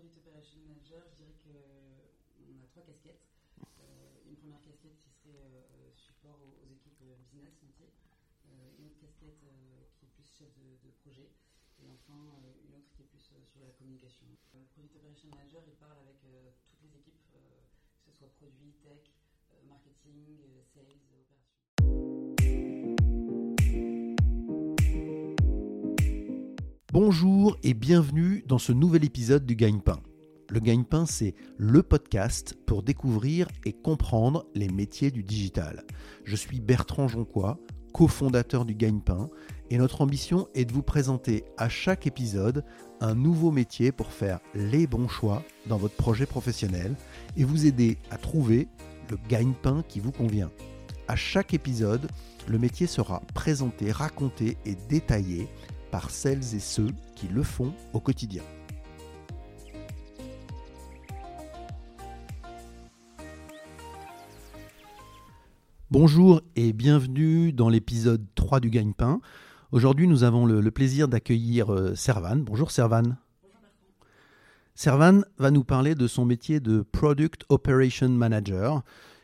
Product Operation Manager, je dirais qu'on a trois casquettes. Euh, une première casquette qui serait euh, support aux, équipes business métier. une autre casquette qui est plus chef de, projet. Et enfin, une autre qui est plus sur la communication. Le Product Operation Manager, il parle avec toutes les équipes, que ce soit produit, tech, marketing, sales, opération. Bonjour et bienvenue dans ce nouvel épisode du Gagne-Pain. Le Gagne-Pain, c'est le podcast pour découvrir et comprendre les métiers du digital. Je suis Bertrand Jonquois, cofondateur du Gagne-Pain, et notre ambition est de vous présenter à chaque épisode un nouveau métier pour faire les bons choix dans votre projet professionnel et vous aider à trouver le gagne-pain qui vous convient. À chaque épisode, le métier sera présenté, raconté et détaillé par celles et ceux qui le font au quotidien. Bonjour et bienvenue dans l'épisode 3 du Gagne-Pain. Aujourd'hui, nous avons le, plaisir d'accueillir euh, Servan. Bonjour Servan. Servan va nous parler de son métier de Product Operation Manager.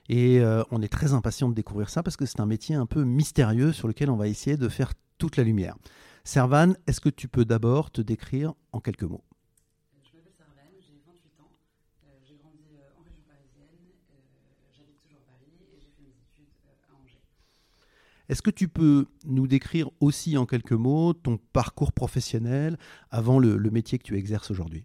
Et euh, on est très impatient de découvrir ça parce que c'est un métier un peu mystérieux sur lequel on va essayer de faire toute la lumière. Servan, est-ce que tu peux d'abord te décrire en quelques mots? Je m'appelle Servan, j'ai 28 ans, euh, j'ai grandi euh, en région parisienne, euh, j'habite toujours à Paris et j'ai fait mes études à Angers. Est-ce que tu peux nous décrire aussi en quelques mots ton parcours professionnel avant le, le métier que tu exerces aujourd'hui?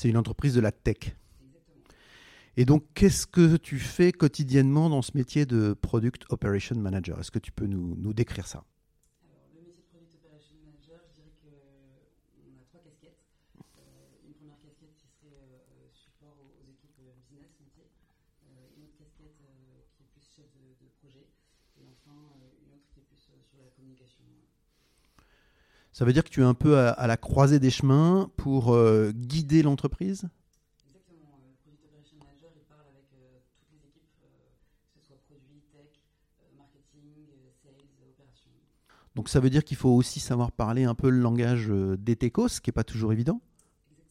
C'est une entreprise de la tech. Et donc, qu'est-ce que tu fais quotidiennement dans ce métier de Product Operation Manager? Est-ce que tu peux nous, décrire ça Alors, le métier de Product Operation Manager, je dirais qu'on a trois casquettes. Euh, une première casquette qui serait euh, support aux, équipes business, métier. Euh, une autre casquette qui est plus chef de, projet. Et enfin, une autre qui est plus sur la communication. Ça veut dire que tu es un peu à, la croisée des chemins pour euh, guider l'entreprise? Exactement. Le Product Operation Manager, il parle avec euh, toutes les équipes, euh, que ce soit produit, tech, marketing, sales, opération. Donc ça veut dire qu'il faut aussi savoir parler un peu le langage des techos, ce qui n'est pas toujours évident Et donc,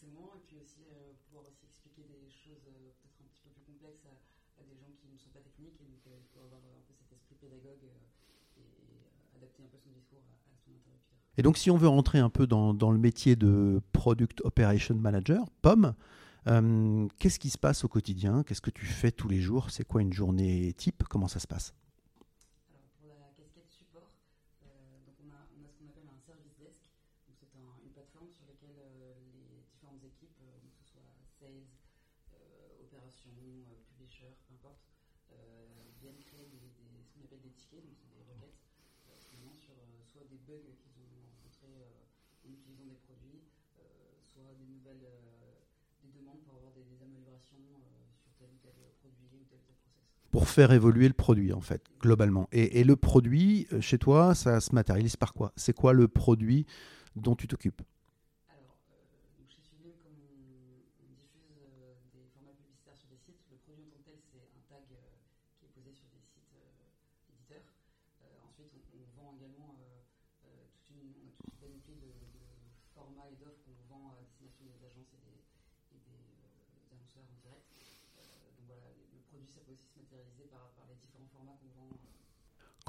si on veut rentrer un peu dans, le métier de Product Operation Manager, POM, euh, qu'est-ce qui se passe au quotidien? Qu'est-ce que tu fais tous les jours? C'est quoi une journée type? Comment ça se passe? Pour faire évoluer le produit, en fait, globalement. Et, le produit, euh, chez toi, ça se matérialise par quoi? C'est quoi le produit dont tu t'occupes?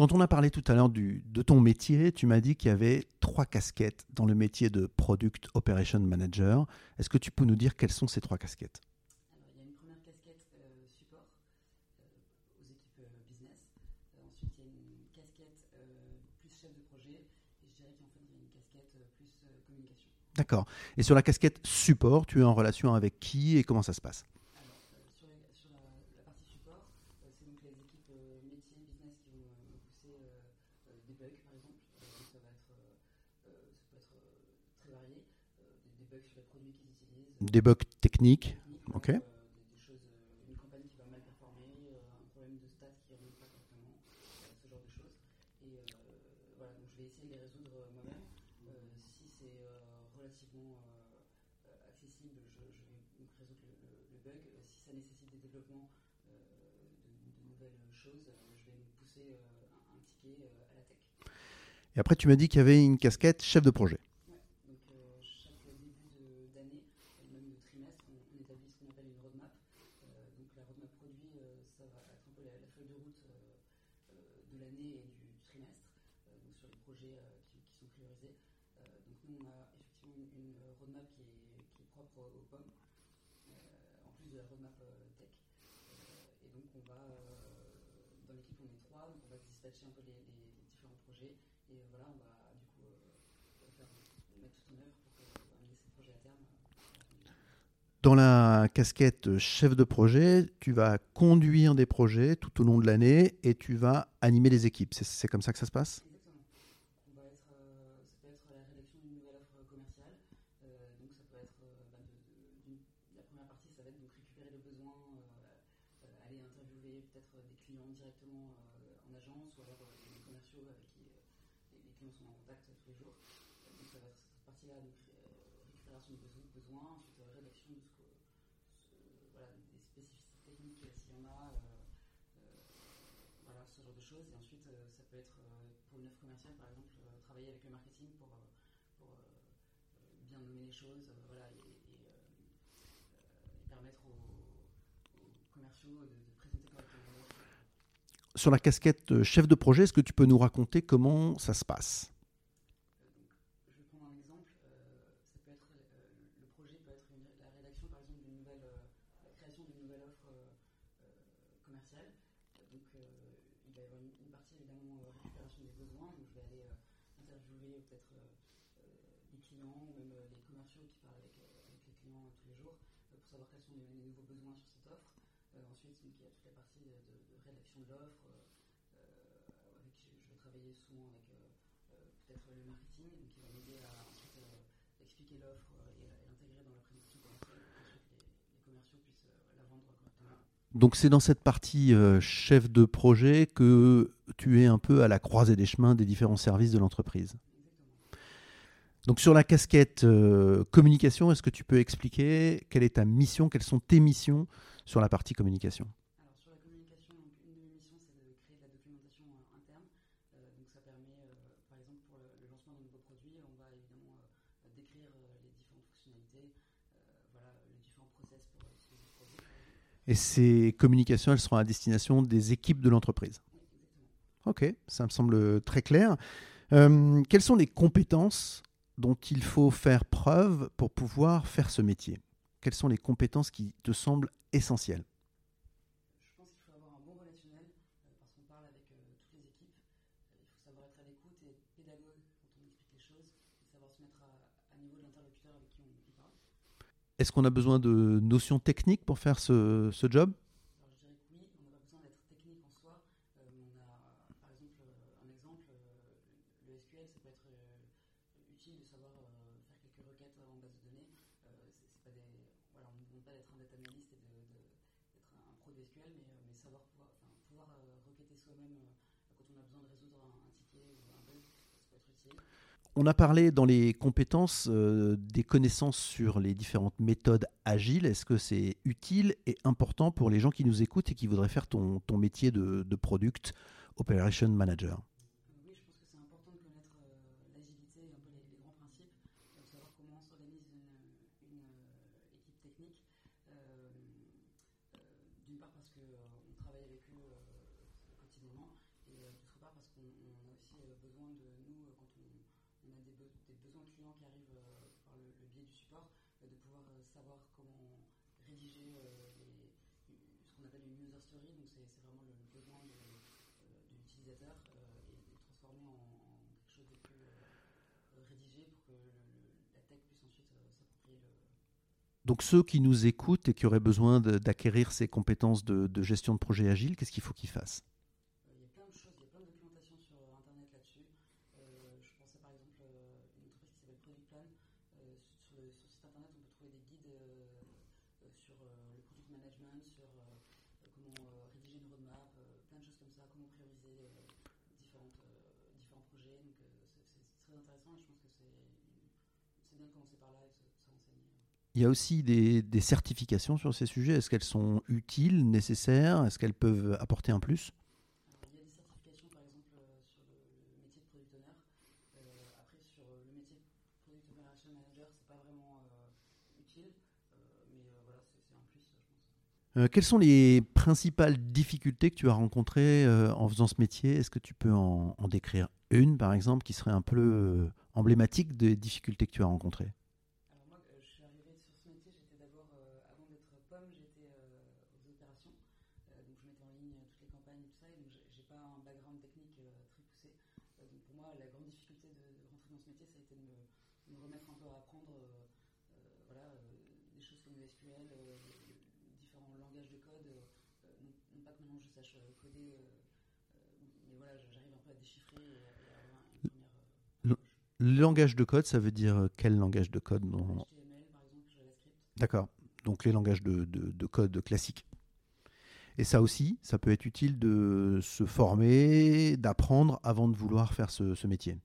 Quand on a parlé tout à l'heure de ton métier, tu m'as dit qu'il y avait trois casquettes dans le métier de Product Operation Manager. Est-ce que tu peux nous dire quelles sont ces trois casquettes? Il y a une première casquette euh, support euh, aux équipes euh, business. Ensuite, il y a une casquette plus chef de projet. Et je dirais qu'il y a une casquette plus communication. D'accord. Et sur la casquette support, tu es en relation avec qui et comment ça se passe? Des bugs techniques, une campagne qui va mal performer, un problème de stats qui ne remonte pas correctement, ce genre de choses. Et voilà, donc je vais essayer de les résoudre moi-même. Si c'est relativement accessible, je vais résoudre le bug. Si ça nécessite des développements, de nouvelles choses, je vais me pousser un ticket à la tech. Et après, tu m'as dit qu'il y avait une casquette chef de projet. Dans la casquette chef de projet, tu vas conduire des projets tout au long de l'année et tu vas animer les équipes. C'est comme ça que ça se passe? Euh, ça peut être euh, pour une œuvre commerciale, par exemple, euh, travailler avec le marketing pour, bien nommer les choses voilà, et, permettre aux, commerciaux de, de, présenter correctement. Sur la casquette chef de projet, est-ce que tu peux nous raconter comment ça se passe? donc il y a toute la partie de, de, de rédaction de l'offre, euh, avec je, je, vais travailler souvent avec euh, euh, peut-être le marketing, donc il va m'aider à ensuite, expliquer l'offre et, et l'intégrer dans la présentation commerciale pour que les, les, commerciaux puissent la vendre correctement. Donc c'est dans cette partie euh, chef de projet que tu es un peu à la croisée des chemins des différents services de l'entreprise. Donc sur la casquette euh, communication, est-ce que tu peux expliquer quelle est ta mission, quelles sont tes missions sur la partie communication? Et ces communications, elles seront à destination des équipes de l'entreprise. Ok, ça me semble très clair. Euh, quelles sont les compétences dont il faut faire preuve pour pouvoir faire ce métier? Quelles sont les compétences qui te semblent essentielles? Est-ce qu'on a besoin de notions techniques pour faire ce, job? On a parlé dans les compétences euh, des connaissances sur les différentes méthodes agiles. Est-ce que c'est utile et important pour les gens qui nous écoutent et qui voudraient faire ton, métier de product operation manager? Le donc ceux qui nous écoutent et qui auraient besoin d'acquérir ces compétences de, gestion de projet agile, qu'est-ce qu'il faut qu'ils fassent Il y a plein de choses, il y a plein de documentation sur Internet là-dessus. Euh, je pensais par exemple à une entreprise qui s'appelle Product Plan. Euh, sur, le, sur, site Internet, on peut trouver des guides euh, sur le product management, sur comment rédiger une roadmap, plein de choses comme ça, comment prioriser différentes, différents projets. Donc c'est très intéressant et je pense que c'est bien de commencer par là et de se renseigner. Il y a aussi des, des certifications sur ces sujets. Est-ce qu'elles sont utiles, nécessaires? Est-ce qu'elles peuvent apporter un plus? Il y a des certifications, par exemple, euh, sur le, le métier de product owner. Euh, après, sur le métier de product operation manager, c'est pas vraiment utile, mais voilà, c'est un plus, je pense. Quelles sont les principales difficultés que tu as rencontrées euh, en faisant ce métier? Est-ce que tu peux en, en, décrire une, par exemple, qui serait un peu emblématique des difficultés que tu as rencontrées Alors moi, je suis arrivée sur ce métier, j'étais d'abord, avant d'être pomme, j'étais aux opérations. donc je mettais en ligne toutes les campagnes, tout ça, et donc j'ai pas un background technique très poussé. donc pour moi, la grande difficulté de, de, rentrer dans ce métier, ça a été de me, de me remettre un peu à apprendre voilà, des choses comme le SQL, différents langages de code. Non, non, pas que maintenant je sache coder, mais voilà, j'arrive un peu à déchiffrer et à, et à avoir une première le langage de code, ça veut dire quel langage de code non HTML, par exemple, JavaScript. D'accord. Donc les langages de, de, de, code classiques. Et ça aussi, ça peut être utile de se former, d'apprendre avant de vouloir faire ce, ce métier.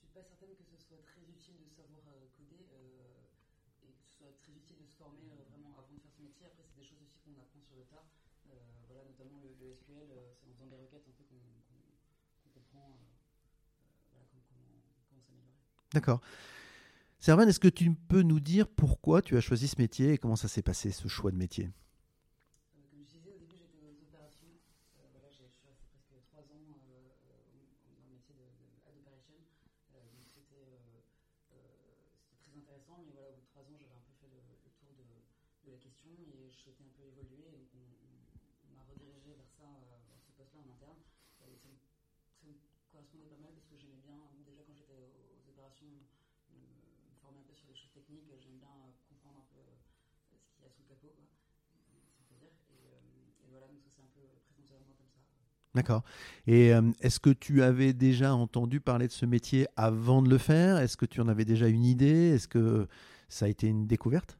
Je suis pas certaine que ce soit très utile de savoir coder euh, et que ce soit très utile de se former euh, vraiment avant de faire ce métier. Après, c'est des choses aussi qu'on apprend sur le tas. Euh, voilà, notamment le, le SQL, c'est en faisant des requêtes un peu qu'on qu qu comprend voilà, comment, comment s'améliorer. D'accord. Servan, est-ce que tu peux nous dire pourquoi tu as choisi ce métier et comment ça s'est passé, ce choix de métier? Euh, Comme je disais, au début, j'étais aux opérations. Euh, voilà, presque trois ans euh, dans le métier de, operation. donc c'était très intéressant, mais voilà, au bout de trois ans, j'avais un peu fait le, tour de, la question et je souhaitais un peu évoluer. On, m'a redirigé vers ça, vers ce poste-là en interne. Ça me, ça me correspondait pas mal parce que j'aimais bien, déjà quand j'étais aux ça. D'accord. Et euh, est-ce que tu avais déjà entendu parler de ce métier avant de le faire? Est-ce que tu en avais déjà une idée? Est-ce que ça a été une découverte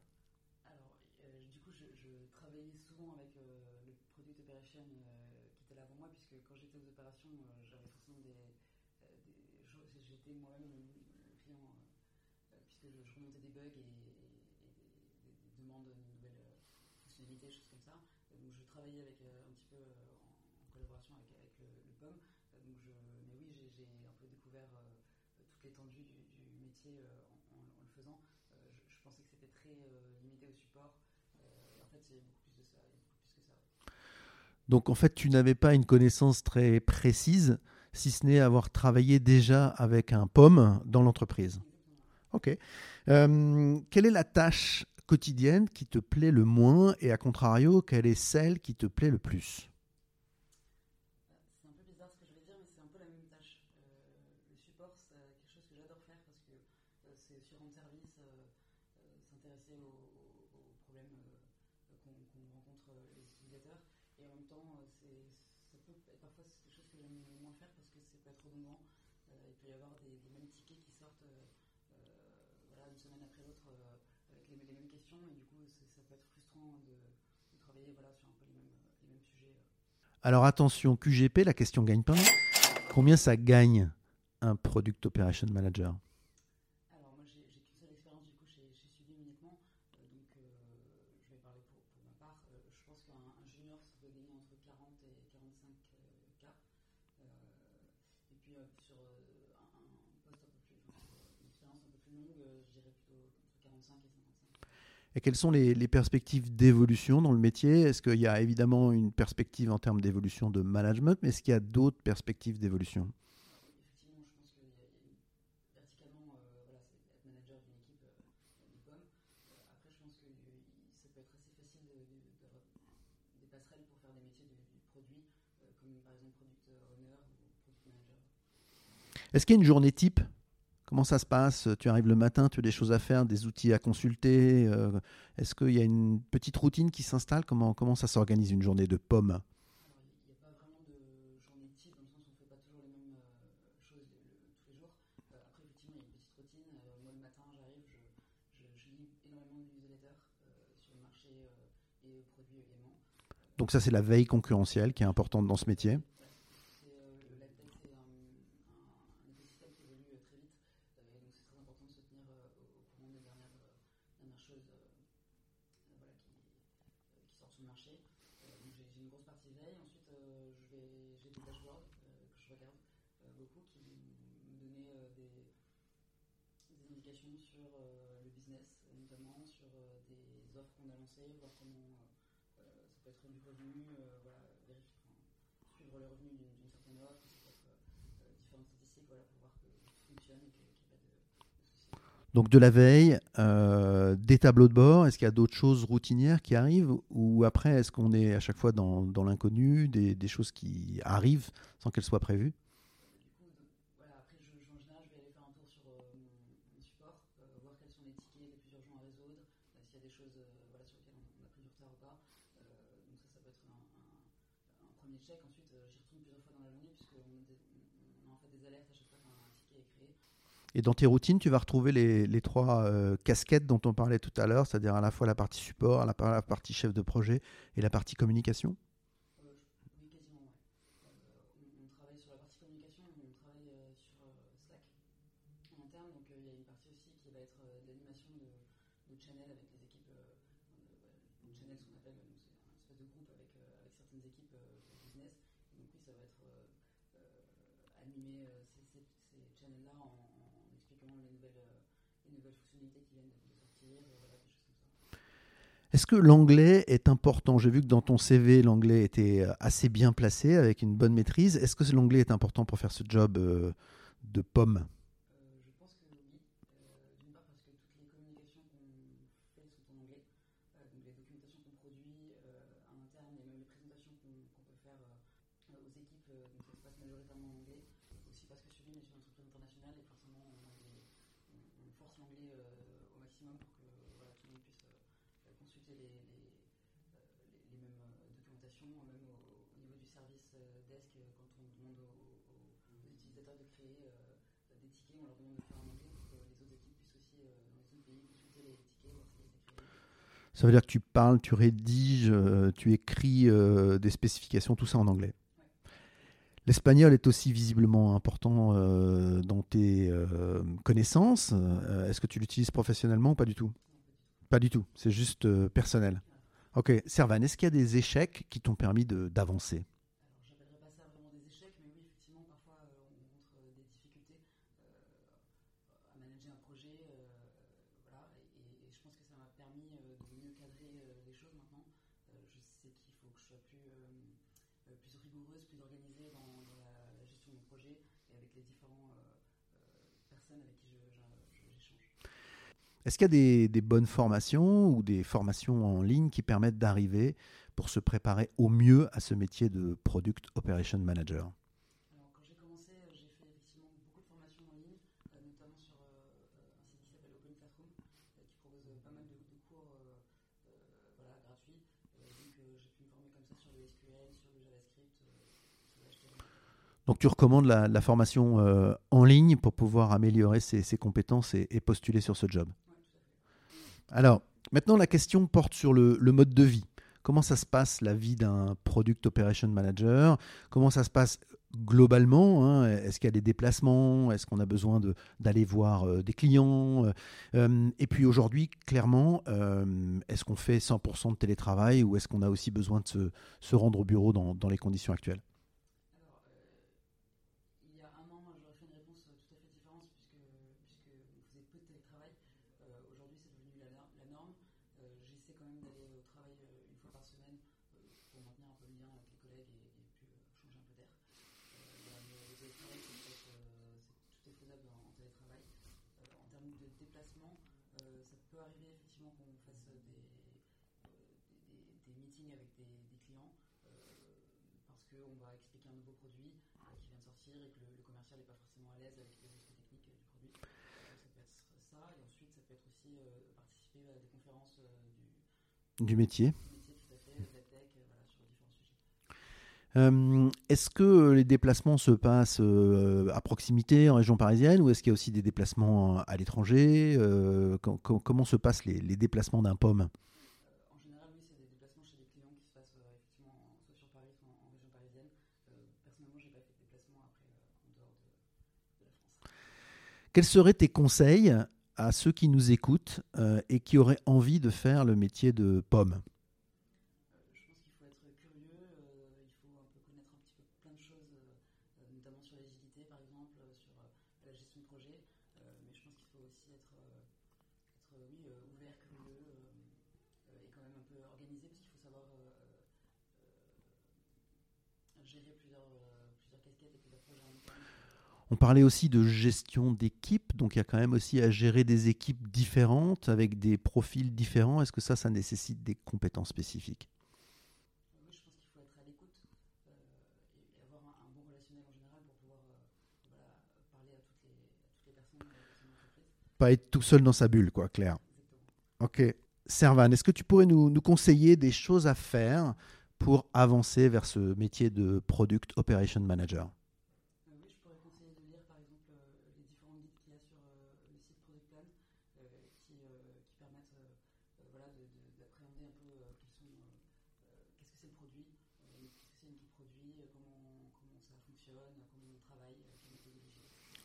Alors, euh, du coup, je, je, travaillais souvent avec euh, le product operation qui était là avant moi, puisque quand j'étais aux opérations, j'avais forcément des, des j'étais moi-même le, le, client, puisque je, je, remontais des bugs et, et, et des, des, demandes de nouvelles fonctionnalités, choses comme ça. Donc, je travaillais avec un petit peu collaboration avec, avec le, le, POM. Donc je, mais oui, j'ai un peu découvert toute l'étendue du, du, métier en, en, en, le faisant. Je, je, pensais que c'était très limité au support. en fait, il y a beaucoup plus de ça, il y a beaucoup plus que ça. Donc en fait, tu n'avais pas une connaissance très précise, si ce n'est avoir travaillé déjà avec un POM dans l'entreprise. Ok. Euh, quelle est la tâche quotidienne qui te plaît le moins et à contrario, quelle est celle qui te plaît le plus? Sur un service, euh, s'intéresser aux, problèmes euh, qu'on qu rencontre euh, les utilisateurs. Et en même temps, ça peut être parfois quelque chose que j'aime moins faire parce que ça peut être redondant. il peut y avoir des, des mêmes tickets qui sortent une semaine après l'autre avec les, les, mêmes questions. Et du coup, ça peut être frustrant de, de travailler voilà, sur un peu les mêmes, les mêmes sujets. Alors attention, QGP, la question gagne pas. Combien ça gagne un Product Operation Manager sur un, un, poste un peu plus, enfin, une expérience un peu plus longue, je dirais plutôt entre 45 et 55. Et quelles sont les, les perspectives d'évolution dans le métier? Est-ce qu'il y a évidemment une perspective en termes d'évolution de management, mais est-ce qu'il y a d'autres perspectives d'évolution? Effectivement, je pense qu'il y a, il y a- verticalement, voilà, c'est être manager d'une équipe de pommes. Après, je pense que ça peut être assez facile de- de- d'avoir des passerelles pour faire des métiers du, du produit, comme par exemple product owner ou product manager. Est-ce qu'il y a une journée type? Comment ça se passe? Tu arrives le matin, tu as des choses à faire, des outils à consulter euh, Est-ce qu'il y a une petite routine qui s'installe? Comment, comment ça s'organise une journée de pomme? Alors, il n'y a pas vraiment de journée type, dans le sens où on ne fait pas toujours les mêmes euh, choses le- le- tous les jours. Euh, après, effectivement, il y a une petite routine. Moi, le matin, j'arrive, je, je, je lis énormément de newsletters sur le marché et produits également. Donc ça c'est la veille concurrentielle qui est importante dans ce métier. C'est, euh, le LabTech, c'est un, un, un écosystème qui évolue euh, très vite. Euh, et donc, c'est très important de se tenir euh, au, au courant des dernières, euh, dernières choses euh, euh, voilà, qui, euh, qui sortent sur le marché. Euh, donc, j'ai, j'ai une grosse partie veille. Ensuite, euh, je vais, j'ai des dashboards euh, que je regarde euh, beaucoup qui me donnaient euh, des, des indications sur euh, le business, notamment sur euh, des offres qu'on a lancées, voir comment euh, ça peut être du revenu, voilà, vérifier, enfin, suivre les revenus d'une, certaine offre, ça peut être différentes statistiques voilà, pour voir que tout fonctionne et qu'il n'y ait pas de, de soucis. Donc de la veille, euh, des tableaux de bord, est-ce qu'il y a d'autres choses routinières qui arrivent Ou après, est-ce qu'on est à chaque fois dans, dans l'inconnu, des, des choses qui arrivent sans qu'elles soient prévues Du coup, de- voilà, après, je, je- en général, je vais aller faire un tour sur euh, mon, mon support, euh, voir quels sont les tickets les plus urgents à résoudre, euh, s'il y a des choses euh, voilà, sur lesquelles on, on a pris du retard ou pas. Euh, donc ça, ça peut être un, un- un premier check. Ensuite, euh, j'y retourne plusieurs fois dans la journée, puisqu'on a, des- on a en fait des alertes à chaque fois qu'un ticket est créé. Et dans tes routines, tu vas retrouver les, trois euh, casquettes dont on parlait tout à l'heure, c'est-à-dire à la fois la partie support, la, partie chef de projet et la partie communication? Euh, oui, quasiment, ouais. Euh, on, travaille sur la partie communication, on travaille sur Slack en interne. Donc euh, il y a une partie aussi qui va être l'animation de, channel avec les équipes. Channel, qu'on appelle, un espèce de groupe avec, certaines équipes business. Donc oui, ça va être animer ces, ces, ces channels-là en, Est-ce que l'anglais est important? J'ai vu que dans ton CV, l'anglais était euh, assez bien placé, avec une bonne maîtrise. Est-ce que l'anglais est important pour faire ce job euh, de pomme Euh, je pense que oui. Euh, D'une part parce que toutes les communications qu'on fait sont en anglais. Euh, donc les documentations qu'on produit euh, en interne et même les présentations qu'on qu'on peut faire euh, aux équipes, euh, donc ça se passe majoritairement en anglais. Aussi parce que Sublim est une entreprise internationale et forcément on, a des- on- on force l'anglais euh, au maximum pour que voilà, tout le monde puisse euh, consulter les, les, euh, les- les mêmes euh, documentations, même au, au niveau du service desk, quand on demande aux, aux- aux utilisateurs de créer des tickets, on leur demande de faire en anglais pour que les autres équipes puissent aussi, dans les autres pays, consulter les tickets, voir s'ils étaient créés. Ça veut dire que tu parles, tu rédiges, euh, tu écris euh, des spécifications, tout ça en anglais. L'espagnol est aussi visiblement important euh, dans tes euh, connaissances. Est-ce que tu l'utilises professionnellement ou pas du tout? Pas du tout, c'est juste personnel. Ok, Servan, est-ce qu'il y a des échecs qui t'ont permis d'avancer? Alors, j'appellerais pas ça vraiment des échecs, mais oui, effectivement, parfois euh, on rencontre euh, des difficultés euh, à manager un projet. euh, et, je pense que ça m'a permis euh, de mieux cadrer euh, les choses maintenant. Euh, je sais qu'il faut que je sois plus, euh, euh, rigoureuse, plus organisée dans, la, gestion de mon projet et avec les différentes personnes avec qui je- je- je-. Est-ce qu'il y a des, des bonnes formations ou des formations en ligne qui permettent d'arriver pour se préparer au mieux à ce métier de Product Operation Manager? Alors, quand j'ai commencé, euh, j'ai fait effectivement beaucoup de formations en ligne, notamment sur un site qui s'appelle Open Classroom, qui propose pas mal de, de cours voilà, gratuits. Donc, euh, j'ai pu me former comme ça sur le SQL, sur le JavaScript, sur le HTML. Donc tu recommandes la, la formation euh, en ligne pour pouvoir améliorer ses, ses compétences et, et postuler sur ce job? Ouais, tout à fait. Alors, maintenant la question porte sur le, mode de vie. Comment ça se passe la vie d'un Product Operation Manager? Comment ça se passe globalement hein? Est-ce qu'il y a des déplacements? Est-ce qu'on a besoin d'aller voir euh, des clients? Euh, Et puis aujourd'hui, clairement, euh, est-ce qu'on fait 100% de télétravail ou est-ce qu'on a aussi besoin de se, rendre au bureau dans les conditions actuelles Alors, euh, il y a un an, j'aurais fait une réponse euh, tout à fait différente puisque, puisque on faisait peu de télétravail. Euh, Aujourd'hui, c'est devenu la, nor- la norme. J'essaie quand même d'aller au travail une fois par semaine pour maintenir un peu le lien avec les collègues et, et puis changer un peu d'air. le télétravail, tout est faisable en, télétravail. en termes de déplacement, ça peut arriver effectivement qu'on fasse des, des, des, meetings avec des, clients parce qu'on va expliquer un nouveau produit qui vient de sortir et que le, le commercial n'est pas forcément à l'aise avec les aspects techniques du produit. ça peut être ça, et ensuite ça peut être aussi participer à des conférences du, du métier. Du métier tout à fait, ZTech, voilà, sur différents sujets. est-ce que les déplacements se passent à proximité en région parisienne ou est-ce qu'il y a aussi des déplacements à l'étranger Comment se passent les, les déplacements d'un pomme En général, oui, c'est des déplacements chez des clients qui se passent effectivement soit sur Paris, soit en région parisienne. personnellement, je n'ai pas fait de déplacement après en dehors de, de, la France. Quels seraient tes conseils à ceux qui nous écoutent euh, et qui auraient envie de faire le métier de pomme Je pense qu'il faut être curieux, euh, il faut un peu connaître un petit peu plein de choses, euh, notamment sur l'agilité par exemple, sur la gestion de projet, mais je pense qu'il faut aussi être, être oui, ouvert, curieux et quand même un peu organisé parce qu'il faut savoir gérer plusieurs, plusieurs casquettes et plusieurs projets en même temps. On parlait aussi de gestion d'équipe, donc il y a quand même aussi à gérer des équipes différentes avec des profils différents. Est-ce que ça, ça nécessite des compétences spécifiques? Oui, je pense qu'il faut être à l'écoute et avoir un, un, bon relationnel en général pour pouvoir voilà, parler à toutes les, à toutes les personnes de son entreprise. Pas être tout seul dans sa bulle, quoi, clair. Exactement. Ok. Servan, est-ce que tu pourrais nous, nous conseiller des choses à faire pour avancer vers ce métier de Product Operation Manager Euh, oui, je pourrais conseiller de lire par exemple euh, les différents guides qu'il y a sur euh, le site Product Plan euh, qui, euh, qui permettent euh, euh, voilà, de- de- d'appréhender un peu euh, quels sont, euh, euh, qu'est-ce que c'est le produit, euh, qu'est-ce que c'est une équipe produit, euh, comment, comment ça fonctionne, comment on travaille, euh, quelle méthodologie.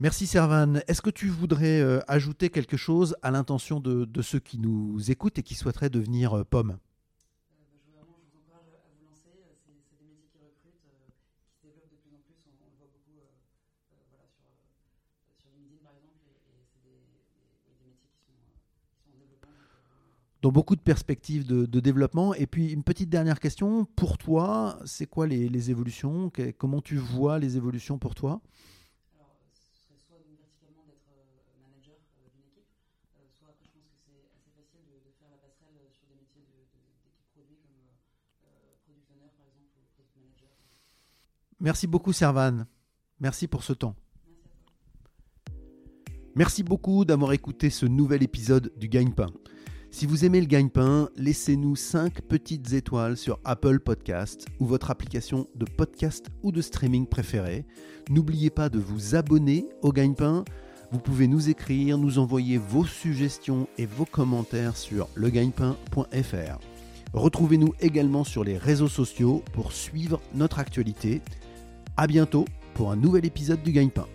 Merci Servan. Est-ce que tu voudrais euh, ajouter quelque chose à l'intention de, de ceux qui nous écoutent et qui souhaiteraient devenir euh, pomme je, vraiment, je vous encourage à vous lancer. C'est c'est des métiers qui recrutent, qui se développent de plus en plus. On, on le voit beaucoup donc, de perspectives de, de développement. Et puis une petite dernière question. Pour toi, c'est quoi les, les évolutions? Comment tu vois les évolutions pour toi Alors, euh, ce serait soit donc, verticalement d'être euh, manager euh, d'une équipe, euh, soit après, je pense que c'est assez facile de, de faire la passerelle euh, sur des métiers de- de- d'équipe produit comme euh, euh, product owner par exemple ou product manager. Merci beaucoup Servan. Merci pour ce temps. Merci beaucoup d'avoir écouté ce nouvel épisode du Gagne-Pain. Si vous aimez le Gagne-Pain, laissez-nous 5 petites étoiles sur Apple Podcast ou votre application de podcast ou de streaming préférée. N'oubliez pas de vous abonner au Gagne-Pain. Vous pouvez nous écrire, nous envoyer vos suggestions et vos commentaires sur legagnepain.fr. Retrouvez-nous également sur les réseaux sociaux pour suivre notre actualité. À bientôt pour un nouvel épisode du Gagne-Pain.